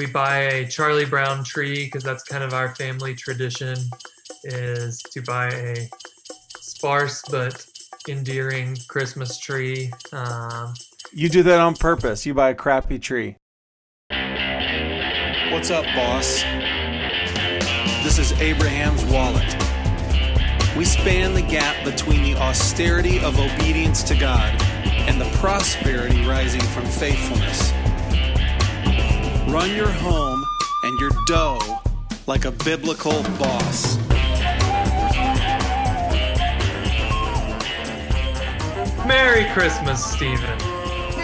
we buy a Charlie Brown tree because that's kind of our family tradition is to buy a sparse but endearing Christmas tree. Um, You do that on purpose. You buy a crappy tree. What's up, boss? This is Abraham's wallet. We span the gap between the austerity of obedience to God and the prosperity rising from faithfulness. Run your home and your dough like a biblical boss. Merry Christmas, Stephen.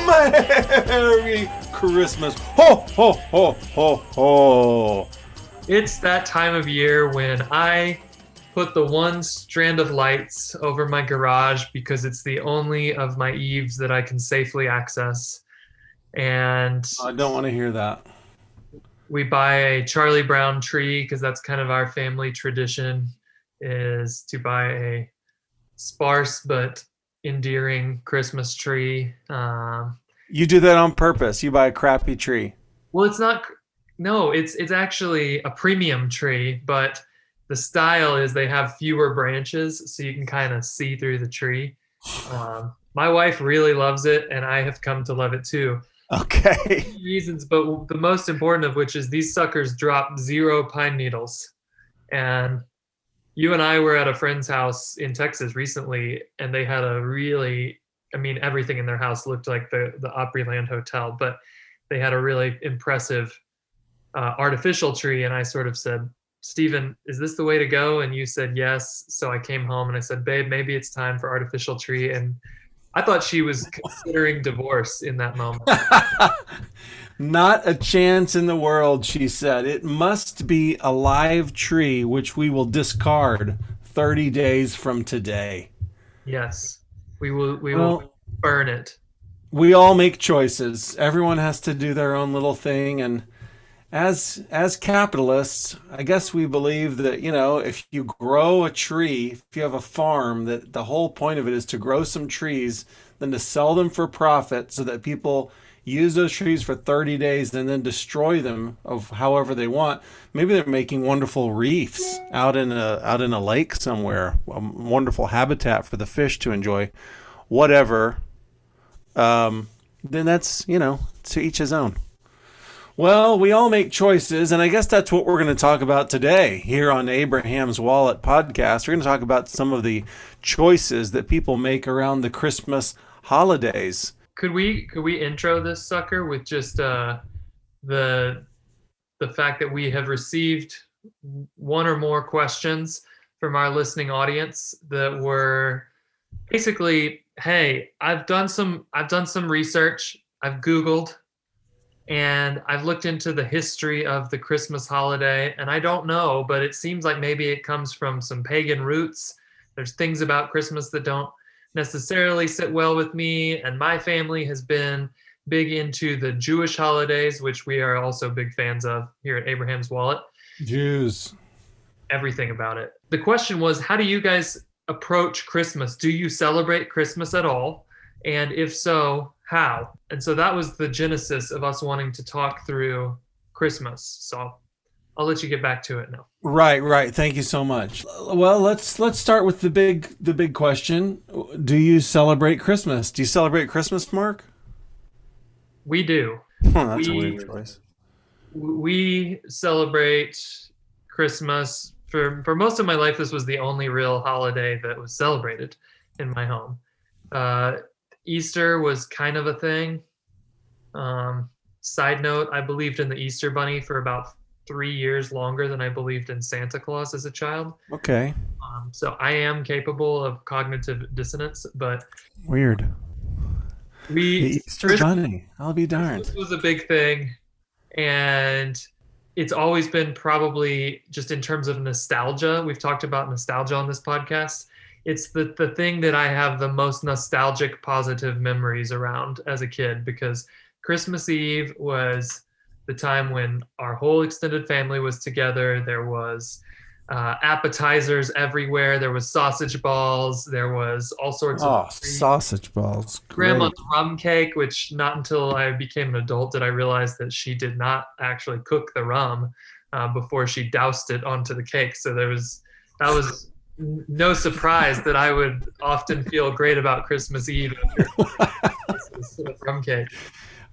Merry Christmas. Ho, ho, ho, ho, ho. It's that time of year when I put the one strand of lights over my garage because it's the only of my eaves that I can safely access. And I don't want to hear that. We buy a Charlie Brown tree because that's kind of our family tradition is to buy a sparse but endearing Christmas tree. Um, You do that on purpose. You buy a crappy tree. well, it's not. No, it's it's actually a premium tree, but the style is they have fewer branches, so you can kind of see through the tree. Um, my wife really loves it, and I have come to love it too. Okay. reasons, but the most important of which is these suckers drop zero pine needles. And you and I were at a friend's house in Texas recently, and they had a really, I mean, everything in their house looked like the the Opryland Hotel, but they had a really impressive uh, artificial tree. And I sort of said, Stephen, is this the way to go? And you said yes. So I came home and I said, babe, maybe it's time for artificial tree. And I thought she was considering divorce in that moment. Not a chance in the world, she said. It must be a live tree, which we will discard 30 days from today. Yes, we will. We Well- will burn it. we all make choices. Everyone has to do their own little thing and as as capitalists, I guess we believe that, you know, if you grow a tree, if you have a farm that the whole point of it is to grow some trees, then to sell them for profit so that people use those trees for 30 days and then destroy them of however they want. Maybe they're making wonderful reefs out in a out in a lake somewhere, a wonderful habitat for the fish to enjoy. Whatever um, then that's you know to each his own. Well, we all make choices, and I guess that's what we're going to talk about today here on Abraham's Wallet podcast. We're going to talk about some of the choices that people make around the Christmas holidays. Could we could we intro this sucker with just uh, the the fact that we have received one or more questions from our listening audience that were basically, hey, I've done some I've done some research, I've Googled, and I've looked into the history of the Christmas holiday, and I don't know, but it seems like maybe it comes from some pagan roots. There's things about Christmas that don't necessarily sit well with me, and my family has been big into the Jewish holidays, which we are also big fans of here at Abraham's Wallet. Jews. Everything about it. The question was, how do you guys approach Christmas? Do you celebrate Christmas at all? And if so, how? And so that was the genesis of us wanting to talk through Christmas. So I'll let you get back to it now. Right, right. Thank you so much. Well, let's let's start with the big the big question. Do you celebrate Christmas? Do you celebrate Christmas, Mark? We do. that's a weird choice. we celebrate Christmas for for most of my life. This was the only real holiday that was celebrated in my home. Uh, Easter was kind of a thing. Um, side note: I believed in the Easter Bunny for about three years longer than I believed in Santa Claus as a child. Okay. Um, so I am capable of cognitive dissonance, but Weird. we The Easter Christ- Bunny. I'll be darned. This was a big thing, and it's always been probably just in terms of nostalgia. We've talked about nostalgia on this podcast. It's the the thing that I have the most nostalgic, positive memories around as a kid because Christmas Eve was the time when our whole extended family was together. There was uh, appetizers everywhere. There was sausage balls. There was all sorts Oh, of sausage balls. grandma's rum cake, which not until I became an adult did I realize that she did not actually cook the rum uh, before she doused it onto the cake. So there was that was no surprise that I would often feel great about Christmas Eve rum cake.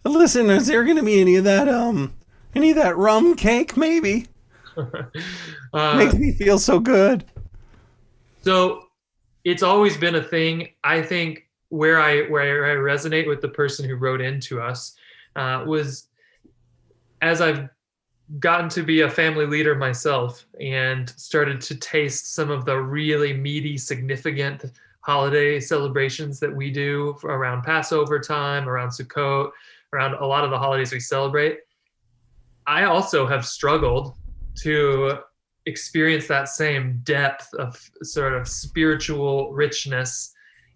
Listen, is there going to be any of that um any of that rum cake maybe? Uh, Makes me feel so good. So it's always been a thing. I think where I where I resonate with the person who wrote into us uh, was as I've gotten to be a family leader myself and started to taste some of the really meaty, significant holiday celebrations that we do around Passover time, around Sukkot, around a lot of the holidays we celebrate. I also have struggled to experience that same depth of sort of spiritual richness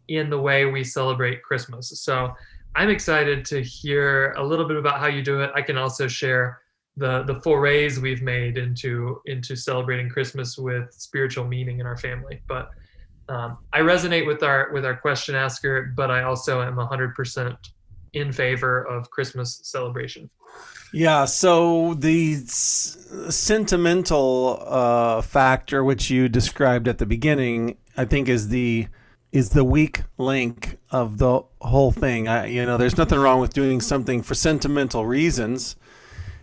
in the way we celebrate Christmas. So I'm excited to hear a little bit about how you do it. I can also share the the forays we've made into into celebrating Christmas with spiritual meaning in our family. But um, I resonate with our with our question asker, but I also am 100% in favor of Christmas celebration. Yeah, so the s- sentimental uh, factor, which you described at the beginning, I think is the is the weak link of the whole thing. I, you know, there's nothing wrong with doing something for sentimental reasons,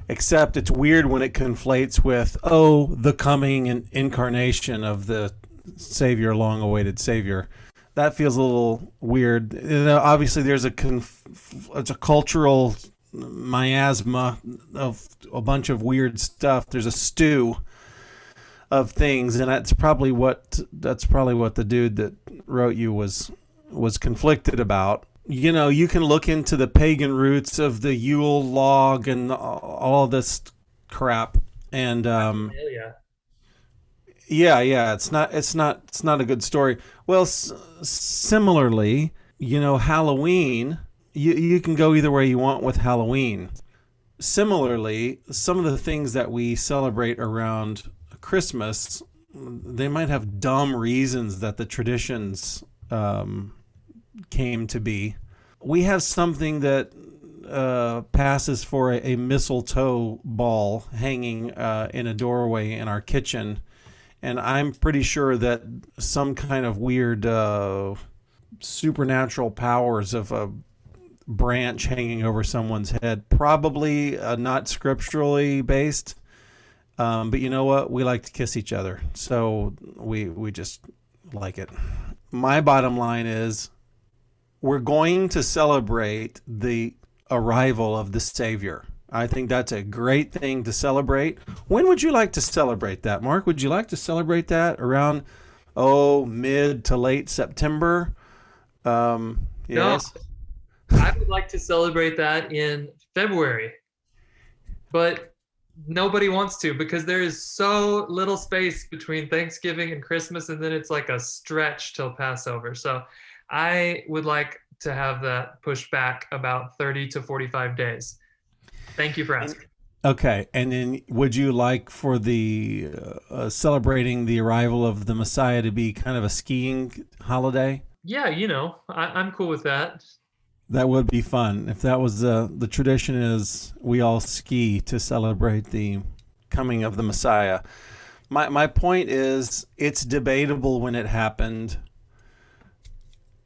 except it's weird when it conflates with oh, the coming and incarnation of the Savior, long-awaited Savior. That feels a little weird. Know, obviously, there's a conf- it's a cultural miasma of a bunch of weird stuff. There's a stew of things, and that's probably what that's probably what the dude that wrote you was was conflicted about. You know, you can look into the pagan roots of the Yule log and all this crap, and um, yeah. yeah, yeah, it's not it's not it's not a good story. Well, s- similarly, you know, Halloween, you you can go either way you want with Halloween. Similarly, some of the things that we celebrate around Christmas, they might have dumb reasons that the traditions um, came to be. We have something that uh, passes for a, a mistletoe ball hanging uh, in a doorway in our kitchen and I'm pretty sure that some kind of weird uh, supernatural powers of a branch hanging over someone's head, probably uh, not scripturally based. Um, but you know what? We like to kiss each other, so we we just like it. My bottom line is, we're going to celebrate the arrival of the Savior. I think that's a great thing to celebrate. When would you like to celebrate that, Mark? Would you like to celebrate that around, oh, mid to late September? Um, No. yes. I would like to celebrate that in February, but nobody wants to because there is so little space between Thanksgiving and Christmas, and then it's like a stretch till Passover. So I would like to have that pushed back about 30 to 45 days. Thank you for asking. Okay, and then would you like for the uh, uh, celebrating the arrival of the Messiah to be kind of a skiing holiday? Yeah, you know, I, I'm cool with that. That would be fun if that was the the tradition. Is we all ski to celebrate the coming of the Messiah. My my point is, it's debatable when it happened.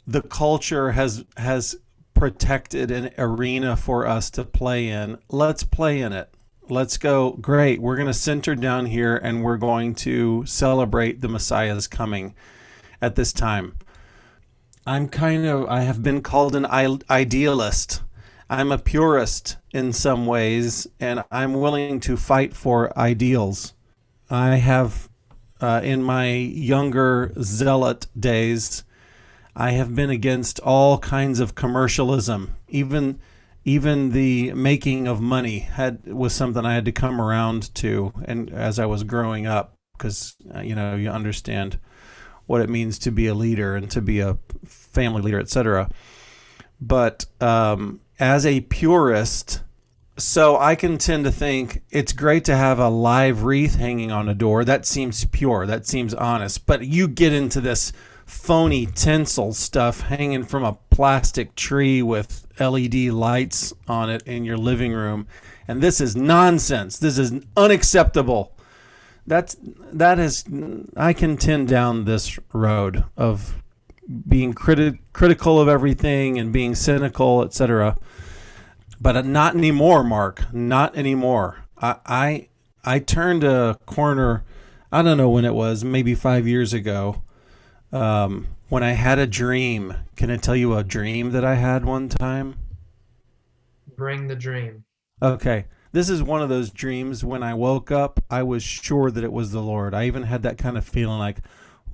The culture has has protected an arena for us to play in. Let's play in it. Let's go. Great. We're going to center down here and we're going to celebrate the Messiah's coming at this time. I'm kind of, I have been called an idealist. I'm a purist in some ways, and I'm willing to fight for ideals. I have, uh, in my younger zealot days, I have been against all kinds of commercialism. Even, even the making of money had was something I had to come around to, and as I was growing up, because uh, you know you understand what it means to be a leader and to be a family leader, etc. But um, as a purist, So I can tend to think it's great to have a live wreath hanging on a door. That seems pure. That seems honest. But you get into this phony tinsel stuff hanging from a plastic tree with LED lights on it in your living room. And this is nonsense. This is unacceptable. That's that is I can tend down this road of being criti- critical of everything and being cynical, etc. But not anymore, Mark. Not anymore. I, I I turned a corner. I don't know when it was, maybe five years ago, um, when I had a dream. Can I tell you a dream that I had one time? Bring the dream. Okay. This is one of those dreams when I woke up, I was sure that it was the Lord. I even had that kind of feeling like,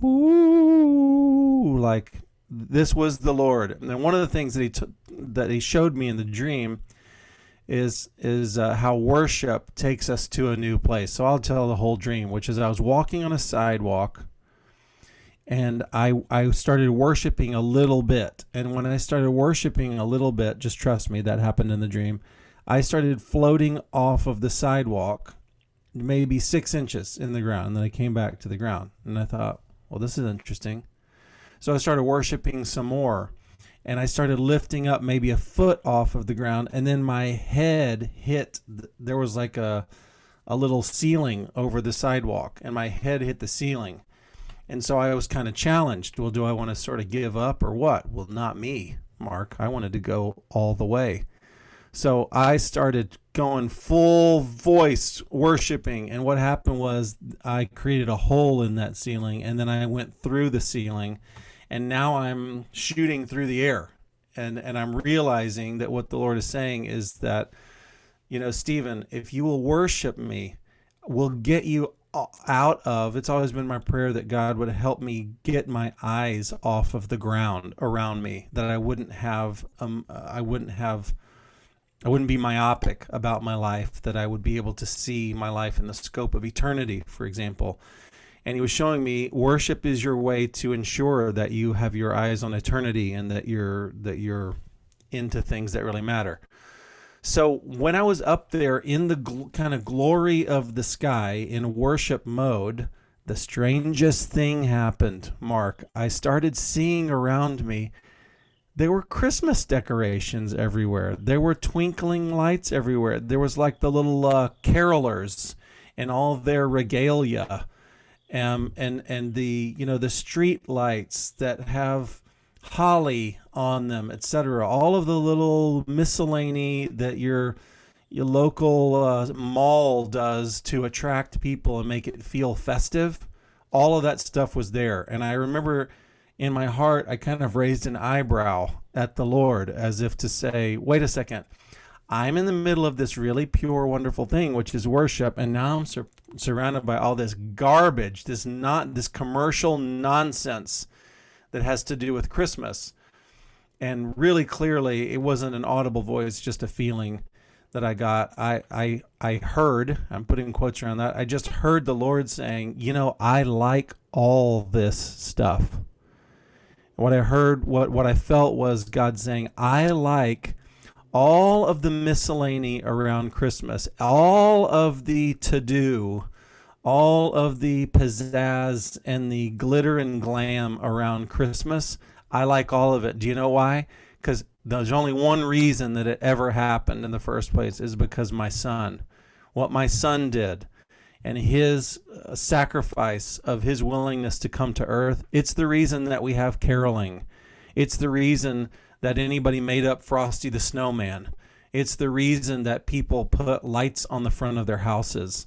ooh, like this was the Lord. And one of the things that he t- that he showed me in the dream is is uh, how worship takes us to a new place. So I'll tell the whole dream, which is I was walking on a sidewalk and I I started worshiping a little bit. And when I started worshiping a little bit, just trust me, that happened in the dream. I started floating off of the sidewalk, maybe six inches in the ground. And then I came back to the ground, and I thought, well, this is interesting. So I started worshiping some more, and I started lifting up maybe a foot off of the ground, and then my head hit. There was like a a little ceiling over the sidewalk, and my head hit the ceiling and so I was kind of challenged. Well, do I want to sort of give up or what? Well, not me, Mark. I wanted to go all the way. So I started going full voice worshiping. And what happened was I created a hole in that ceiling and then I went through the ceiling. And now I'm shooting through the air. And, and I'm realizing that what the Lord is saying is that, you know, Stephen, if you will worship me, will get you out of it's always been my prayer that God would help me get my eyes off of the ground around me that I wouldn't have um I wouldn't have I wouldn't be myopic about my life that I would be able to see my life in the scope of eternity for example. And he was showing me worship is your way to ensure that you have your eyes on eternity and that you're that you're into things that really matter so when I was up there in the gl- kind of glory of the sky in worship mode, the strangest thing happened, Mark. I started seeing around me there were Christmas decorations everywhere. There were twinkling lights everywhere. There was like the little uh, carolers and all their regalia, um, and and the you know the street lights that have holly on them, etc. All of the little miscellany that your your local uh, mall does to attract people and make it feel festive. All of that stuff was there, and I remember in my heart I kind of raised an eyebrow at the Lord as if to say, "Wait a second. I'm in the middle of this really pure, wonderful thing, which is worship, and now I'm sur- surrounded by all this garbage, this not this commercial nonsense that has to do with Christmas. And really clearly it wasn't an audible voice just a feeling that i got. I i i heard i'm putting quotes around that i just heard the lord saying you know i like all this stuff. What i heard what what i felt was god saying i like all of the miscellany around christmas all of the to do all of the pizzazz and the glitter and glam around christmas I like all of it. Do you know why? Because there's only one reason that it ever happened in the first place is because my son, what my son did, and his uh, sacrifice of his willingness to come to earth. It's the reason that we have caroling. It's the reason that anybody made up Frosty the Snowman. It's the reason that people put lights on the front of their houses.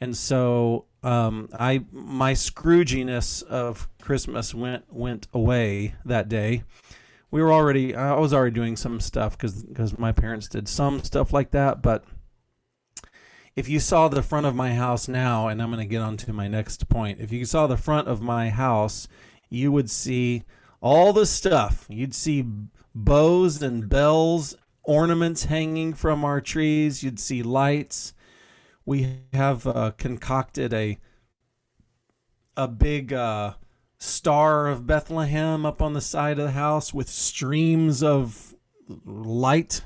And so um, I my Scrooginess of Christmas went went away that day. We were already I was already doing some stuff because because my parents did some stuff like that. But if you saw the front of my house now, and I'm going to get on to my next point. If you saw the front of my house, you would see all the stuff. You'd see bows and bells, ornaments hanging from our trees. You'd see lights we have uh, concocted a a big uh, star of Bethlehem up on the side of the house with streams of light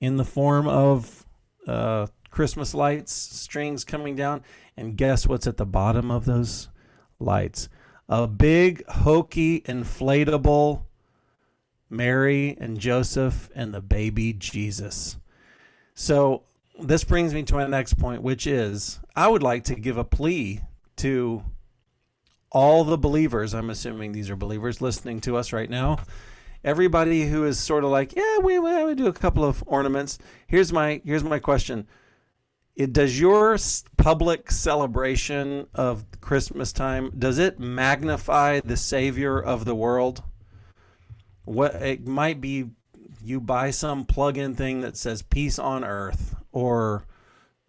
in the form of uh, Christmas lights, strings coming down. And guess what's at the bottom of those lights? A big, hokey, inflatable Mary and Joseph and the baby Jesus. So this brings me to my next point, which is I would like to give a plea to all the believers. I'm assuming these are believers listening to us right now. Everybody who is sort of like, yeah, we, we do a couple of ornaments. Here's my here's my question it, does your public celebration of Christmas time does it magnify the Savior of the world? What it might be, you buy some plug-in thing that says "Peace on Earth," or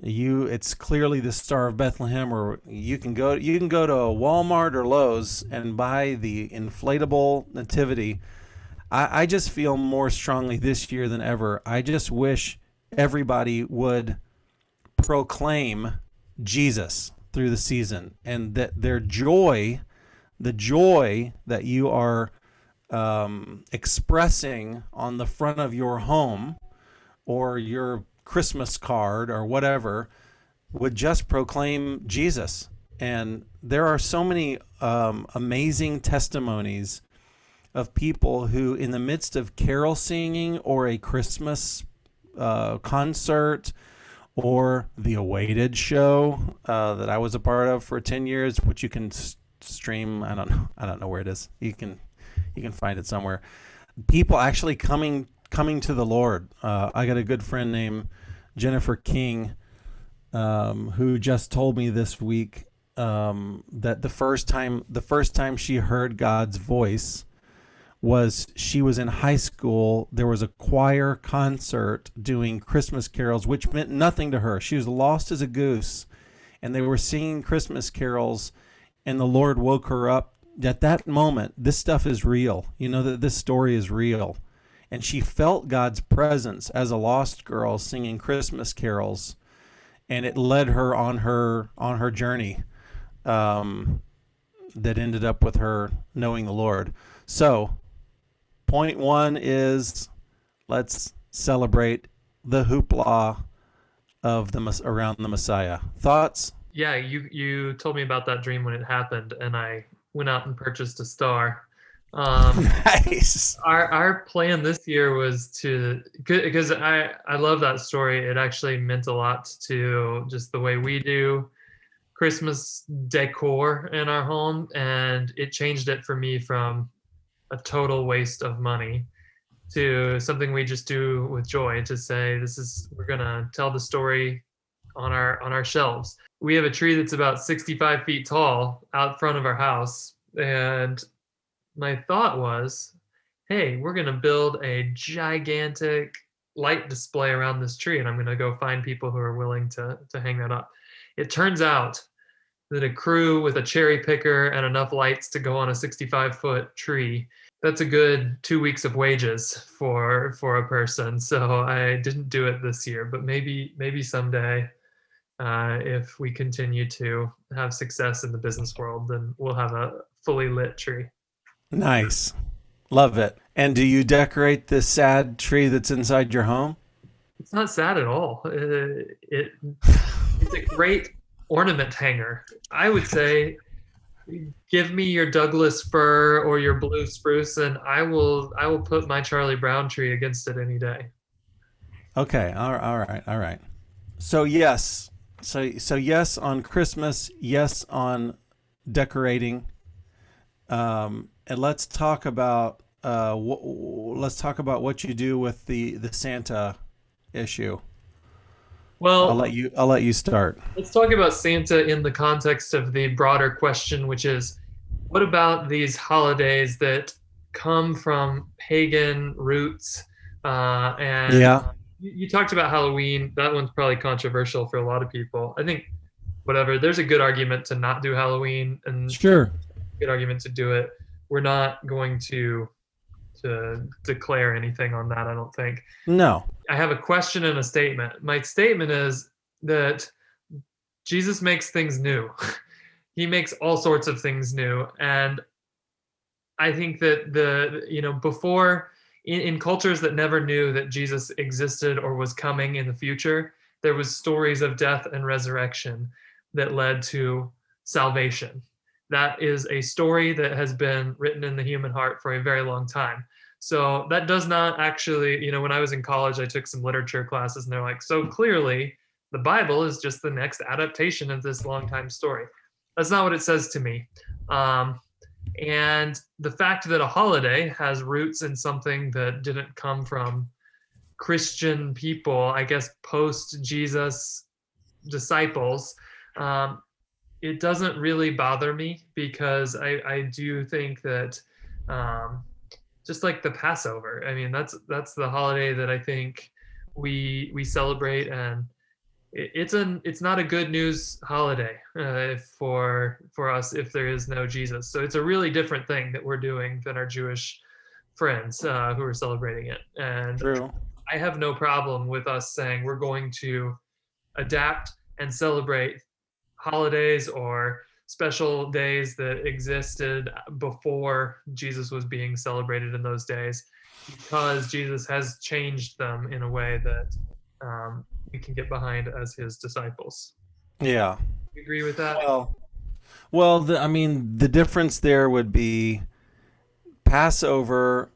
you it's clearly the Star of Bethlehem, or you can go you can go to Walmart or Lowe's and buy the inflatable nativity. I, I just feel more strongly this year than ever. I just wish everybody would proclaim Jesus through the season and that their joy, the joy that you are um, expressing on the front of your home or your Christmas card or whatever, would just proclaim Jesus. And there are so many um, amazing testimonies of people who, in the midst of carol singing or a Christmas uh, concert, or the awaited show uh, that I was a part of for 10 years, which you can stream. I don't know. I don't know where it is. You can, you can find it somewhere. People actually coming, coming to the Lord. Uh, I got a good friend named Jennifer King, um, who just told me this week um, that the first time, the first time she heard God's voice was she was in high school. There was a choir concert doing Christmas carols, which meant nothing to her. She was lost as a goose, and they were singing Christmas carols, and the Lord woke her up. At that moment, this stuff is real. You know that this story is real. And she felt God's presence as a lost girl singing Christmas carols, and it led her on her on her journey um, that ended up with her knowing the Lord. So Point one is let's celebrate the hoopla of the around the Messiah. Thoughts? Yeah, you you told me about that dream when it happened, and I went out and purchased a star. Um, nice. Our our plan this year was to because I I love that story. It actually meant a lot to just the way we do Christmas decor in our home, and it changed it for me from a total waste of money to something we just do with joy to say this is we're gonna tell the story on our on our shelves we have a tree that's about 65 feet tall out front of our house and my thought was hey we're gonna build a gigantic light display around this tree and i'm gonna go find people who are willing to to hang that up. It turns out that a crew with a cherry picker and enough lights to go on a 65 foot tree that's a good two weeks of wages for for a person. So i didn't do it this year but maybe maybe someday uh, if we continue to have success in the business world then we'll have a fully lit tree nice love it and do you decorate the sad tree that's inside your home it's not sad at all it, it it's a great ornament hanger. I would say give me your Douglas fir or your blue spruce and I will I will put my Charlie Brown tree against it any day. Okay, all right, all right, all right. So yes, so so yes on Christmas, yes on decorating. Um, and let's talk about uh, w- let's talk about what you do with the the Santa issue. Well, I'll let you. I'll let you start. Let's talk about Santa in the context of the broader question, which is, what about these holidays that come from pagan roots? Uh, and yeah, you, you talked about Halloween. That one's probably controversial for a lot of people. I think, whatever. There's a good argument to not do Halloween, and sure, good argument to do it. We're not going to to declare anything on that. I don't think. No. I have a question and a statement. My statement is that Jesus makes things new. he makes all sorts of things new, and I think that the you know before in, in cultures that never knew that Jesus existed or was coming in the future, there was stories of death and resurrection that led to salvation. That is a story that has been written in the human heart for a very long time. So that does not actually, you know, when I was in college, I took some literature classes and they're like, so clearly the Bible is just the next adaptation of this long time story. That's not what it says to me. Um, and the fact that a holiday has roots in something that didn't come from Christian people, I guess post Jesus disciples, um, it doesn't really bother me because I, I do think that um, just like the Passover, I mean that's that's the holiday that I think we we celebrate and it's an it's not a good news holiday uh, for for us if there is no Jesus. So it's a really different thing that we're doing than our Jewish friends uh, who are celebrating it. And True. I have no problem with us saying we're going to adapt and celebrate holidays or special days that existed before Jesus was being celebrated in those days because Jesus has changed them in a way that um, we can get behind as his disciples. Yeah. You agree with that? Well, well, the, I mean, the difference there would be Passover.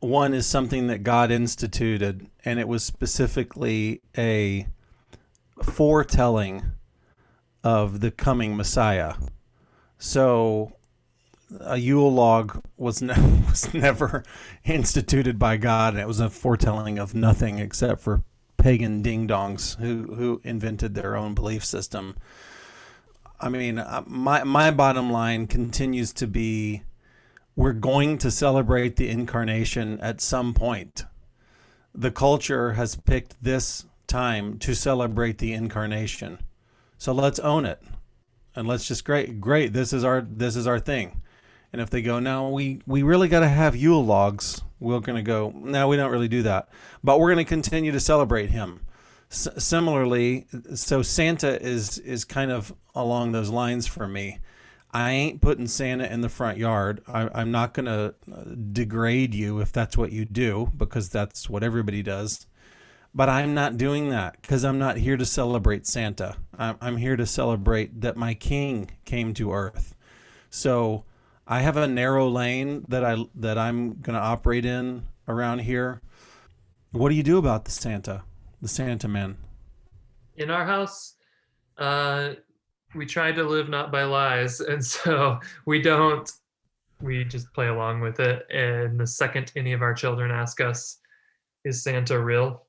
One is something that God instituted, and it was specifically a foretelling of the coming Messiah. So a Yule log was, ne- was never instituted by God, and it was a foretelling of nothing except for pagan ding dongs who who invented their own belief system. I mean, uh, my my bottom line continues to be we're going to celebrate the incarnation at some point. The culture has picked this time to celebrate the incarnation. So let's own it. And let's just great great this is our this is our thing. And if they go, no, we, we really got to have Yule logs, we're going to go, no, we don't really do that. But we're going to continue to celebrate him. S- similarly, so Santa is is kind of along those lines for me. I ain't putting Santa in the front yard. I, am not going to uh, degrade you if that's what you do, because that's what everybody does. But I'm not doing that because I'm not here to celebrate Santa. I'm, I'm here to celebrate that my king came to earth. So I have a narrow lane that I that I'm going to operate in around here. What do you do about the Santa, the Santa man? In our house, uh, we try to live not by lies, and so we don't. We just play along with it. And the second any of our children ask us, "Is Santa real?"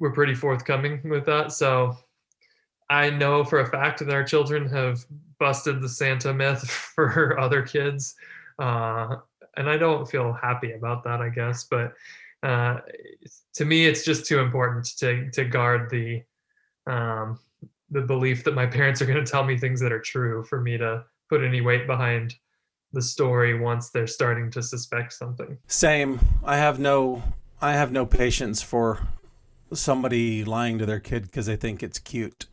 We're pretty forthcoming with that. So I know for a fact that our children have busted the Santa myth for other kids. Uh, and I don't feel happy about that, I guess. But uh, to me, it's just too important to to guard the um, the belief that my parents are going to tell me things that are true for me to put any weight behind the story once they're starting to suspect something. Same. I have no I have no patience for somebody lying to their kid because they think it's cute.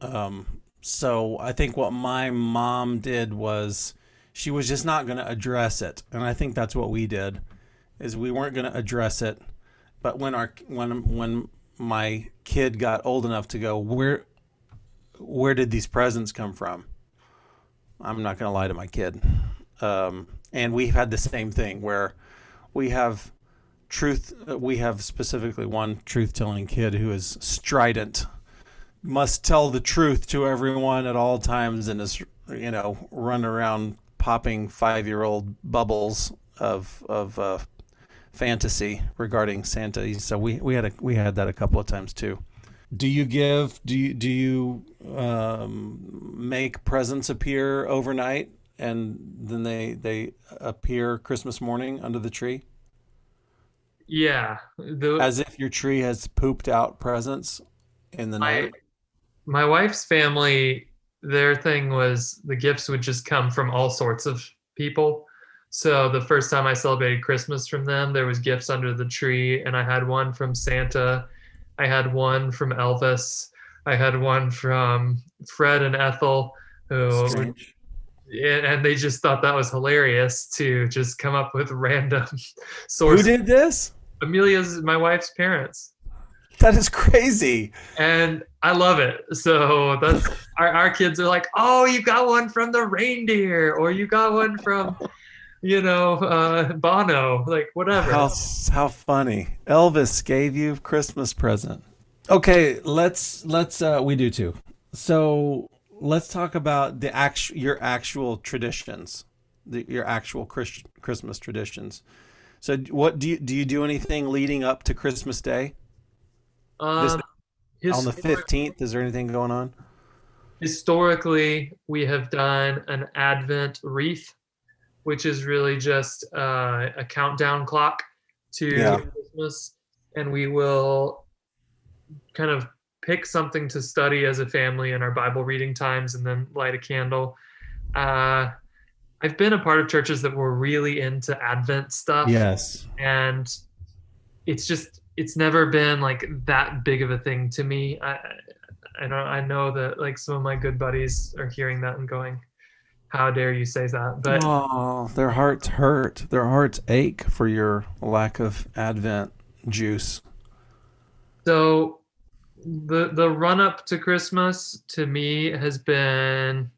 Um, so I think what my mom did was she was just not going to address it, and I think that's what we did, is we weren't going to address it. But when our when when my kid got old enough to go, where where did these presents come from? I'm not going to lie to my kid. Um, and we've had the same thing where we have truth. We have specifically one truth telling kid who is strident must tell the truth to everyone at all times and is you know run around popping five year old bubbles of of uh, fantasy regarding Santa. So we, we had a we had that a couple of times too. Do you give? Do you do you um, make presents appear overnight and then they they appear Christmas morning under the tree? Yeah, the, as if your tree has pooped out presents in the night my wife's family, their thing was the gifts would just come from all sorts of people. So the first time I celebrated Christmas from them, there was gifts under the tree, and I had one from Santa, I had one from Elvis, I had one from Fred and Ethel, who Strange. And they just thought that was hilarious to just come up with random sources. Who did this? Amelia's my wife's parents. That is crazy. and I love it. So that's our, our kids are like, oh, you got one from the reindeer, or you got one from, you know, uh, Bono, like whatever. How how funny. Elvis gave you Christmas present. Okay, let's let's uh we do too. So let's talk about the actual your actual traditions, the, your actual Christ, Christmas traditions. So what do you do you do anything leading up to Christmas Day? Um, on the 15th, is there anything going on? historically we have done an advent wreath which is really just uh, a countdown clock to Yeah. christmas and we will kind of pick something to study as a family in our bible reading times and then light a candle uh, i've been a part of churches that were really into advent stuff Yes. and it's just it's never been like that big of a thing to me. I I know I know that like some of my good buddies are hearing that and going, "How dare you say that?" But oh, their hearts hurt. Their hearts ache for your lack of Advent juice. so the the run up to Christmas to me has been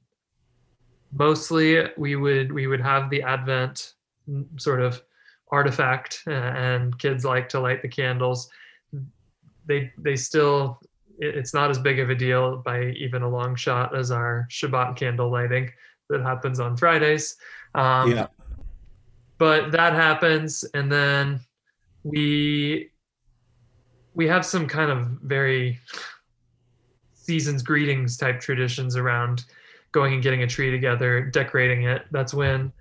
mostly we would we would have the Advent sort of artifact uh, and kids like to light the candles they they still it's not as big of a deal by even a long shot as our Shabbat candle lighting that happens on Fridays. Um, yeah. but that happens and then we we have some kind of very seasons greetings type traditions around going and getting a tree together decorating it that's when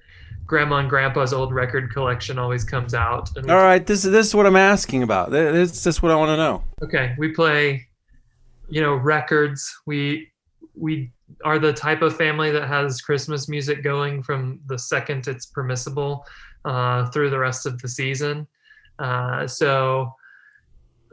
grandma and grandpa's old record collection always comes out All right. This is this is what I'm asking about. This is just what I want to know. okay we play you know records we we are the type of family that has christmas music going from the second it's permissible uh, through the rest of the season uh, so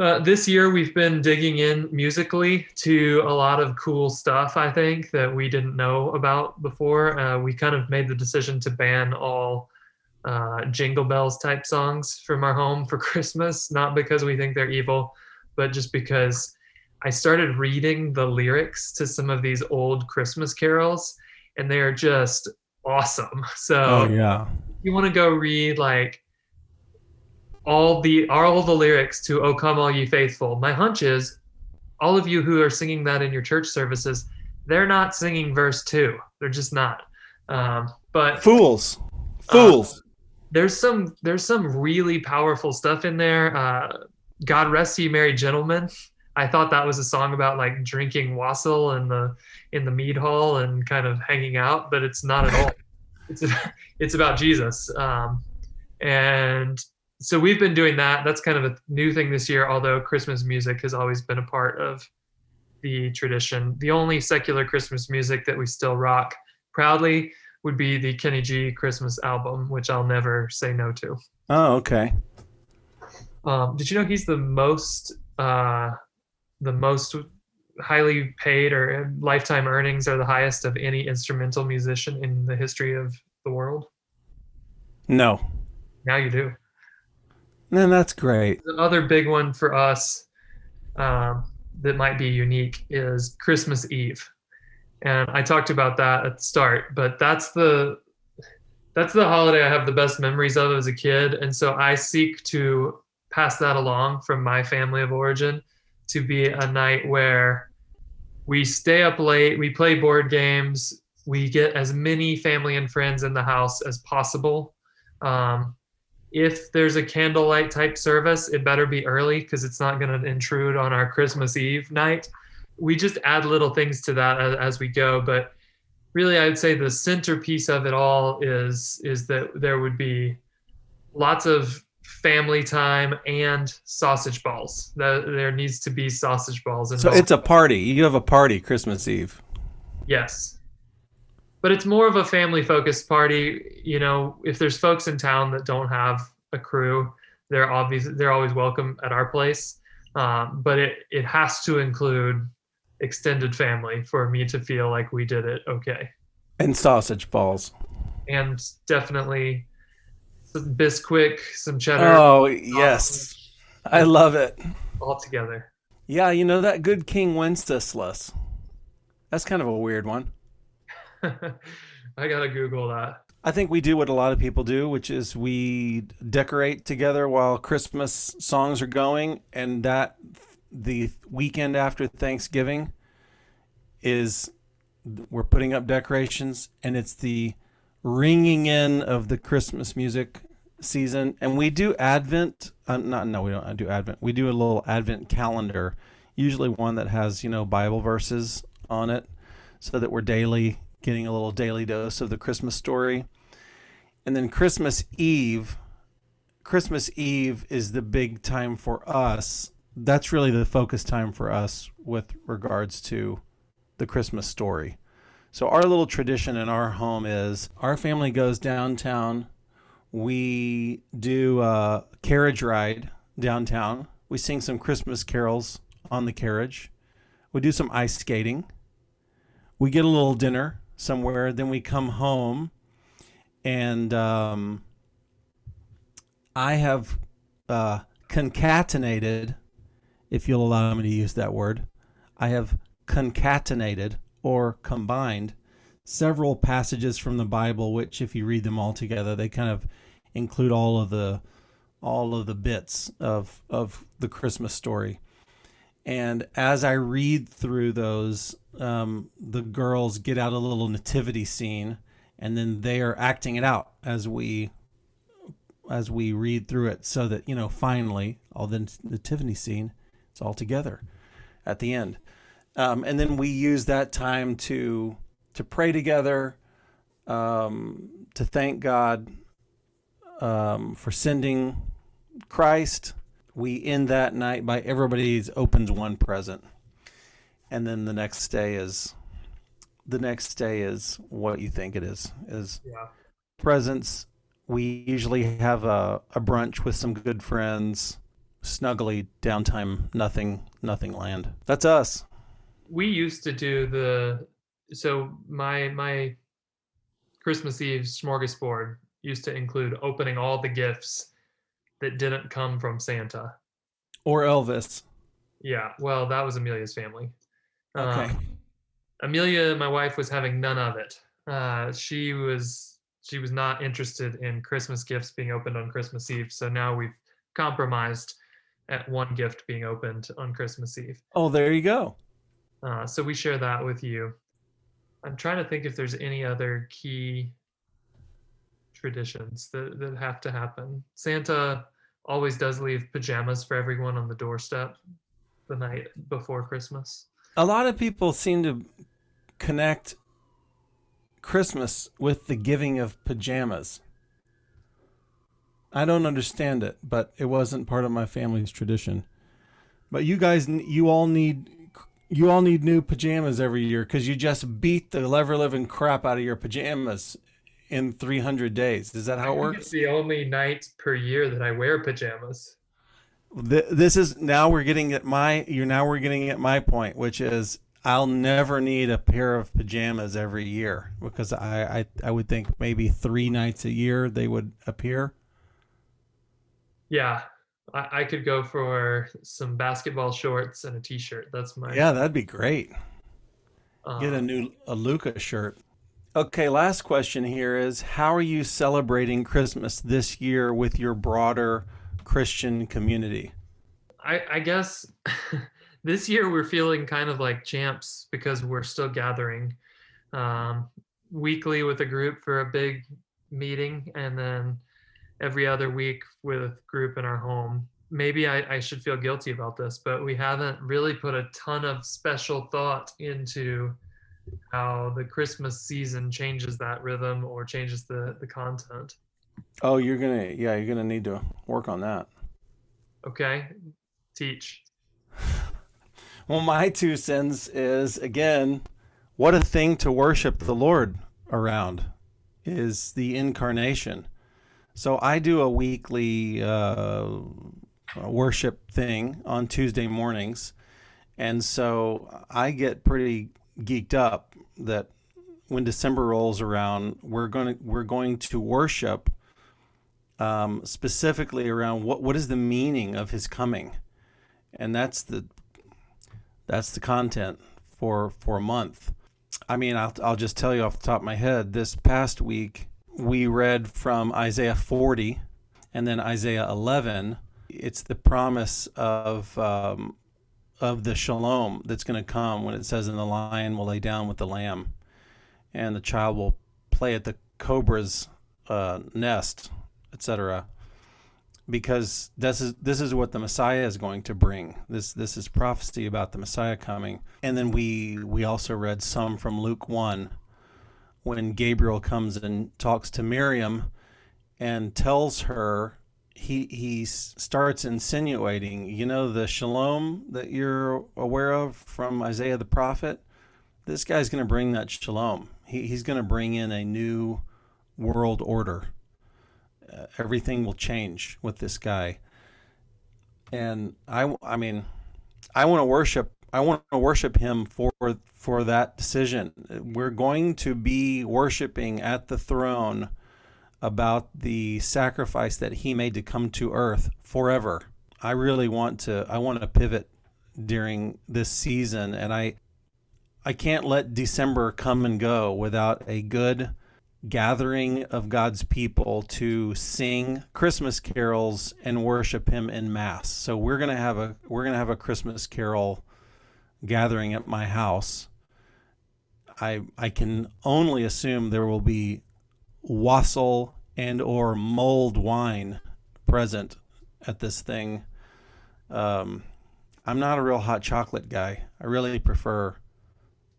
uh, this year we've been digging in musically to a lot of cool stuff i think that we didn't know about before uh, we kind of made the decision to ban all uh, jingle bells type songs from our home for christmas not because we think they're evil but just because I started reading the lyrics to some of these old Christmas carols, and they are just awesome. So Oh yeah. you want to go read like all the all the lyrics to "O Come All Ye Faithful." My hunch is all of you who are singing that in your church services, they're not singing verse two. They're just not. Um, but Fools. Fools. there's some there's some really powerful stuff in there. Uh, God rest ye merry gentlemen. I thought that was a song about like drinking wassail in the in the mead hall and kind of hanging out, but it's not at all. it's it's about Jesus. Um, and so we've been doing that. That's kind of a new thing this year. Although Christmas music has always been a part of the tradition. The only secular Christmas music that we still rock proudly would be the Kenny G Christmas album, which I'll never say no to. oh okay. Um, did you know he's the most uh, the most highly paid or lifetime earnings are the highest of any instrumental musician in the history of the world? No. Now you do. Then that's great. The other big one for us um, that might be unique is Christmas Eve, and I talked about that at the start. But that's the that's the holiday I have the best memories of as a kid, and so I seek to pass that along from my family of origin to be a night where we stay up late, we play board games, we get as many family and friends in the house as possible. Um, if there's a candlelight type service, it better be early because it's not going to intrude on our Christmas Eve night. We just add little things to that as, as we go, but really, I'd say the centerpiece of it all is is that there would be lots of family time and sausage balls. That there needs to be sausage balls So it's a party. You have a party Christmas Eve. Yes. But it's more of a family focused party. You know, if there's folks in town that don't have a crew, they're obvious they're always welcome at our place. Um, but it it has to include extended family for me to feel like we did it okay. And sausage balls. And definitely some Bisquick, some cheddar Oh yes. I love it. all together. Yeah, you know that good King Wenceslas. That's kind of a weird one. I gotta Google that. I think we do what a lot of people do, which is we decorate together while Christmas songs are going, and that the weekend after Thanksgiving is we're putting up decorations, and it's the ringing in of the Christmas music season, and we do Advent. Uh, not no, we don't do Advent. We do a little Advent calendar, usually one that has you know Bible verses on it, so that we're daily getting a little daily dose of the Christmas story. And then Christmas Eve, Christmas Eve is the big time for us. That's really the focus time for us with regards to the Christmas story. So, our little tradition in our home is our family goes downtown. We do a carriage ride downtown. We sing some Christmas carols on the carriage. We do some ice skating. We get a little dinner somewhere. Then we come home, and um, I have uh, concatenated, if you'll allow me to use that word, I have concatenated or combined several passages from the Bible, which, if you read them all together, they kind of include all of the all of the bits of of the Christmas story. And as I read through those, um, the girls get out a little nativity scene, and then they are acting it out as we as we read through it, so that you know finally all the nativity scene it's all together at the end, um, and then we use that time to to pray together, um, to thank God um, for sending Christ we end that night by everybody's opens one present. And then the next day is the next day is what you think it is is Yeah. presents. We usually have a, a brunch with some good friends snuggly downtime nothing nothing land. That's us. We used to do the so my my Christmas Eve smorgasbord used to include opening all the gifts that didn't come from Santa. or elvis Yeah, well, that was Amelia's family. okay Um, Amelia, my wife, was having none of it. Uh, she was she was not interested in Christmas gifts being opened on Christmas Eve. So now we've compromised at one gift being opened on Christmas Eve. oh there you go Uh, so we share that with you. I'm trying to think if there's any other key traditions that, that have to happen. Santa always does leave pajamas for everyone on the doorstep the night before Christmas. a lot of people seem to connect Christmas with the giving of pajamas. I don't understand it, but it wasn't part of my family's tradition. But you guys, you all need, you all need new pajamas every year because you just beat the ever living crap out of your pajamas in 300 days. Is that how it works? It's the only night per year that I wear pajamas. This is now we're getting at my you're now we're getting at my point which is i'll never need a pair of pajamas every year because i i, I would think maybe three nights a year they would appear Yeah, I, I could go for some basketball shorts and a t-shirt. That's my yeah that'd be great get a um, new a luca shirt okay last question here is how are you celebrating christmas this year with your broader christian community I, I guess this year we're feeling kind of like champs because we're still gathering um, weekly with a group for a big meeting and then every other week with group in our home. Maybe I, I should feel guilty about this, but we haven't really put a ton of special thought into how the Christmas season changes that rhythm or changes the, the content. oh you're gonna yeah you're gonna need to work on that Okay, teach. Well, my two cents is again, what a thing to worship the Lord around is the incarnation. So I do a weekly uh, worship thing on Tuesday mornings, and so I get pretty geeked up that when December rolls around, we're going to we're going to worship um, specifically around what what is the meaning of His coming and that's the That's the content for for a month. I mean, I'll I'll just tell you off the top of my head. This past week we read from Isaiah 40 and then Isaiah 11. It's the promise of um, of the shalom that's going to come when it says, "And the lion will lay down with the lamb, and the child will play at the cobra's uh, nest, etc." Because this is this is what the Messiah is going to bring. This this is prophecy about the Messiah coming. And then we we also read some from Luke one, when Gabriel comes and talks to Miriam, and tells her he he starts insinuating, you know, the shalom that you're aware of from Isaiah the prophet. This guy's going to bring that shalom. He, he's going to bring in a new world order. Uh, everything will change with this guy. And I, I mean, I want to worship. I want to worship him for for that decision. We're going to be worshiping at the throne about the sacrifice that he made to come to earth forever. I really want to I want to pivot during this season and I I can't let December come and go without a good gathering of God's people to sing Christmas carols and worship him in mass. So we're going to have a we're going to have a Christmas carol gathering at my house. I I can only assume there will be wassail and or mulled wine present at this thing. Um, I'm not a real hot chocolate guy. I really prefer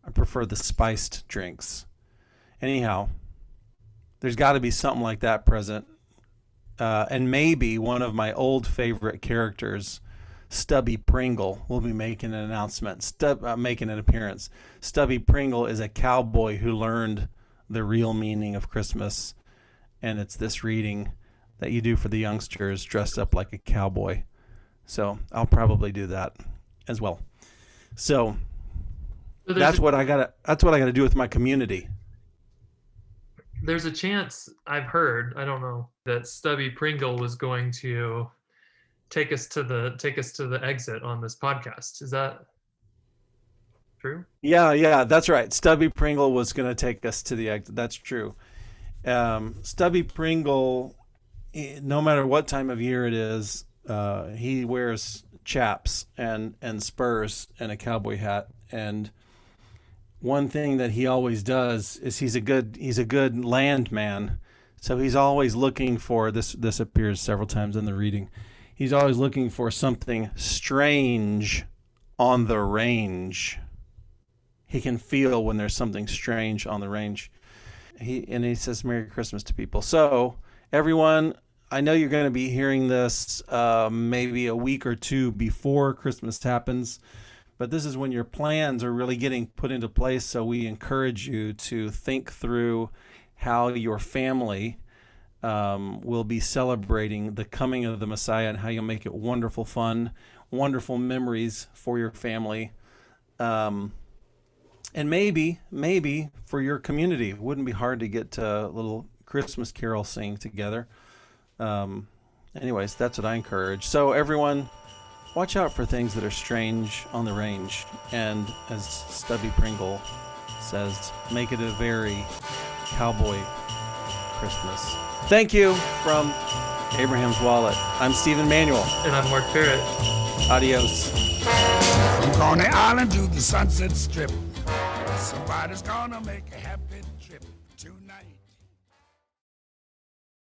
I prefer the spiced drinks. Anyhow, there's got to be something like that present. Uh, and maybe one of my old favorite characters, Stubby Pringle, will be making an announcement, Stub, uh, making an appearance. Stubby Pringle is a cowboy who learned the real meaning of Christmas, and it's this reading that you do for the youngsters dressed up like a cowboy. So I'll probably do that as well. So, So that's a- what I gotta. That's what I gotta do with my community. there's a chance I've heard, I don't know, that Stubby Pringle was going to take us to the take us to the exit on this podcast. Is that true? Yeah, yeah, that's right. Stubby Pringle was going to take us to the exit. That's true. Um, Stubby Pringle, eh, no matter what time of year it is, uh, he wears chaps and and spurs and a cowboy hat. And one thing that he always does is he's a good he's a good landman. So he's always looking for this. This appears several times in the reading. He's always looking for something strange on the range he can feel when there's something strange on the range. He and he says Merry Christmas to people. So everyone, I know you're going to be hearing this uh, maybe a week or two before Christmas happens, but this is when your plans are really getting put into place. So we encourage you to think through how your family um, will be celebrating the coming of the Messiah and how you'll make it wonderful fun, wonderful memories for your family. Um, and maybe, maybe for your community, it wouldn't be hard to get a little Christmas carol sing together. Um, anyways, that's what I encourage. So everyone, watch out for things that are strange on the range, and as Stubby Pringle says, make it a very cowboy Christmas. Thank you from Abraham's Wallet. I'm Stephen Manuel. And I'm Mark Parrott. Adios. From Coney Island to the Sunset Strip. Somebody's gonna make a happy trip.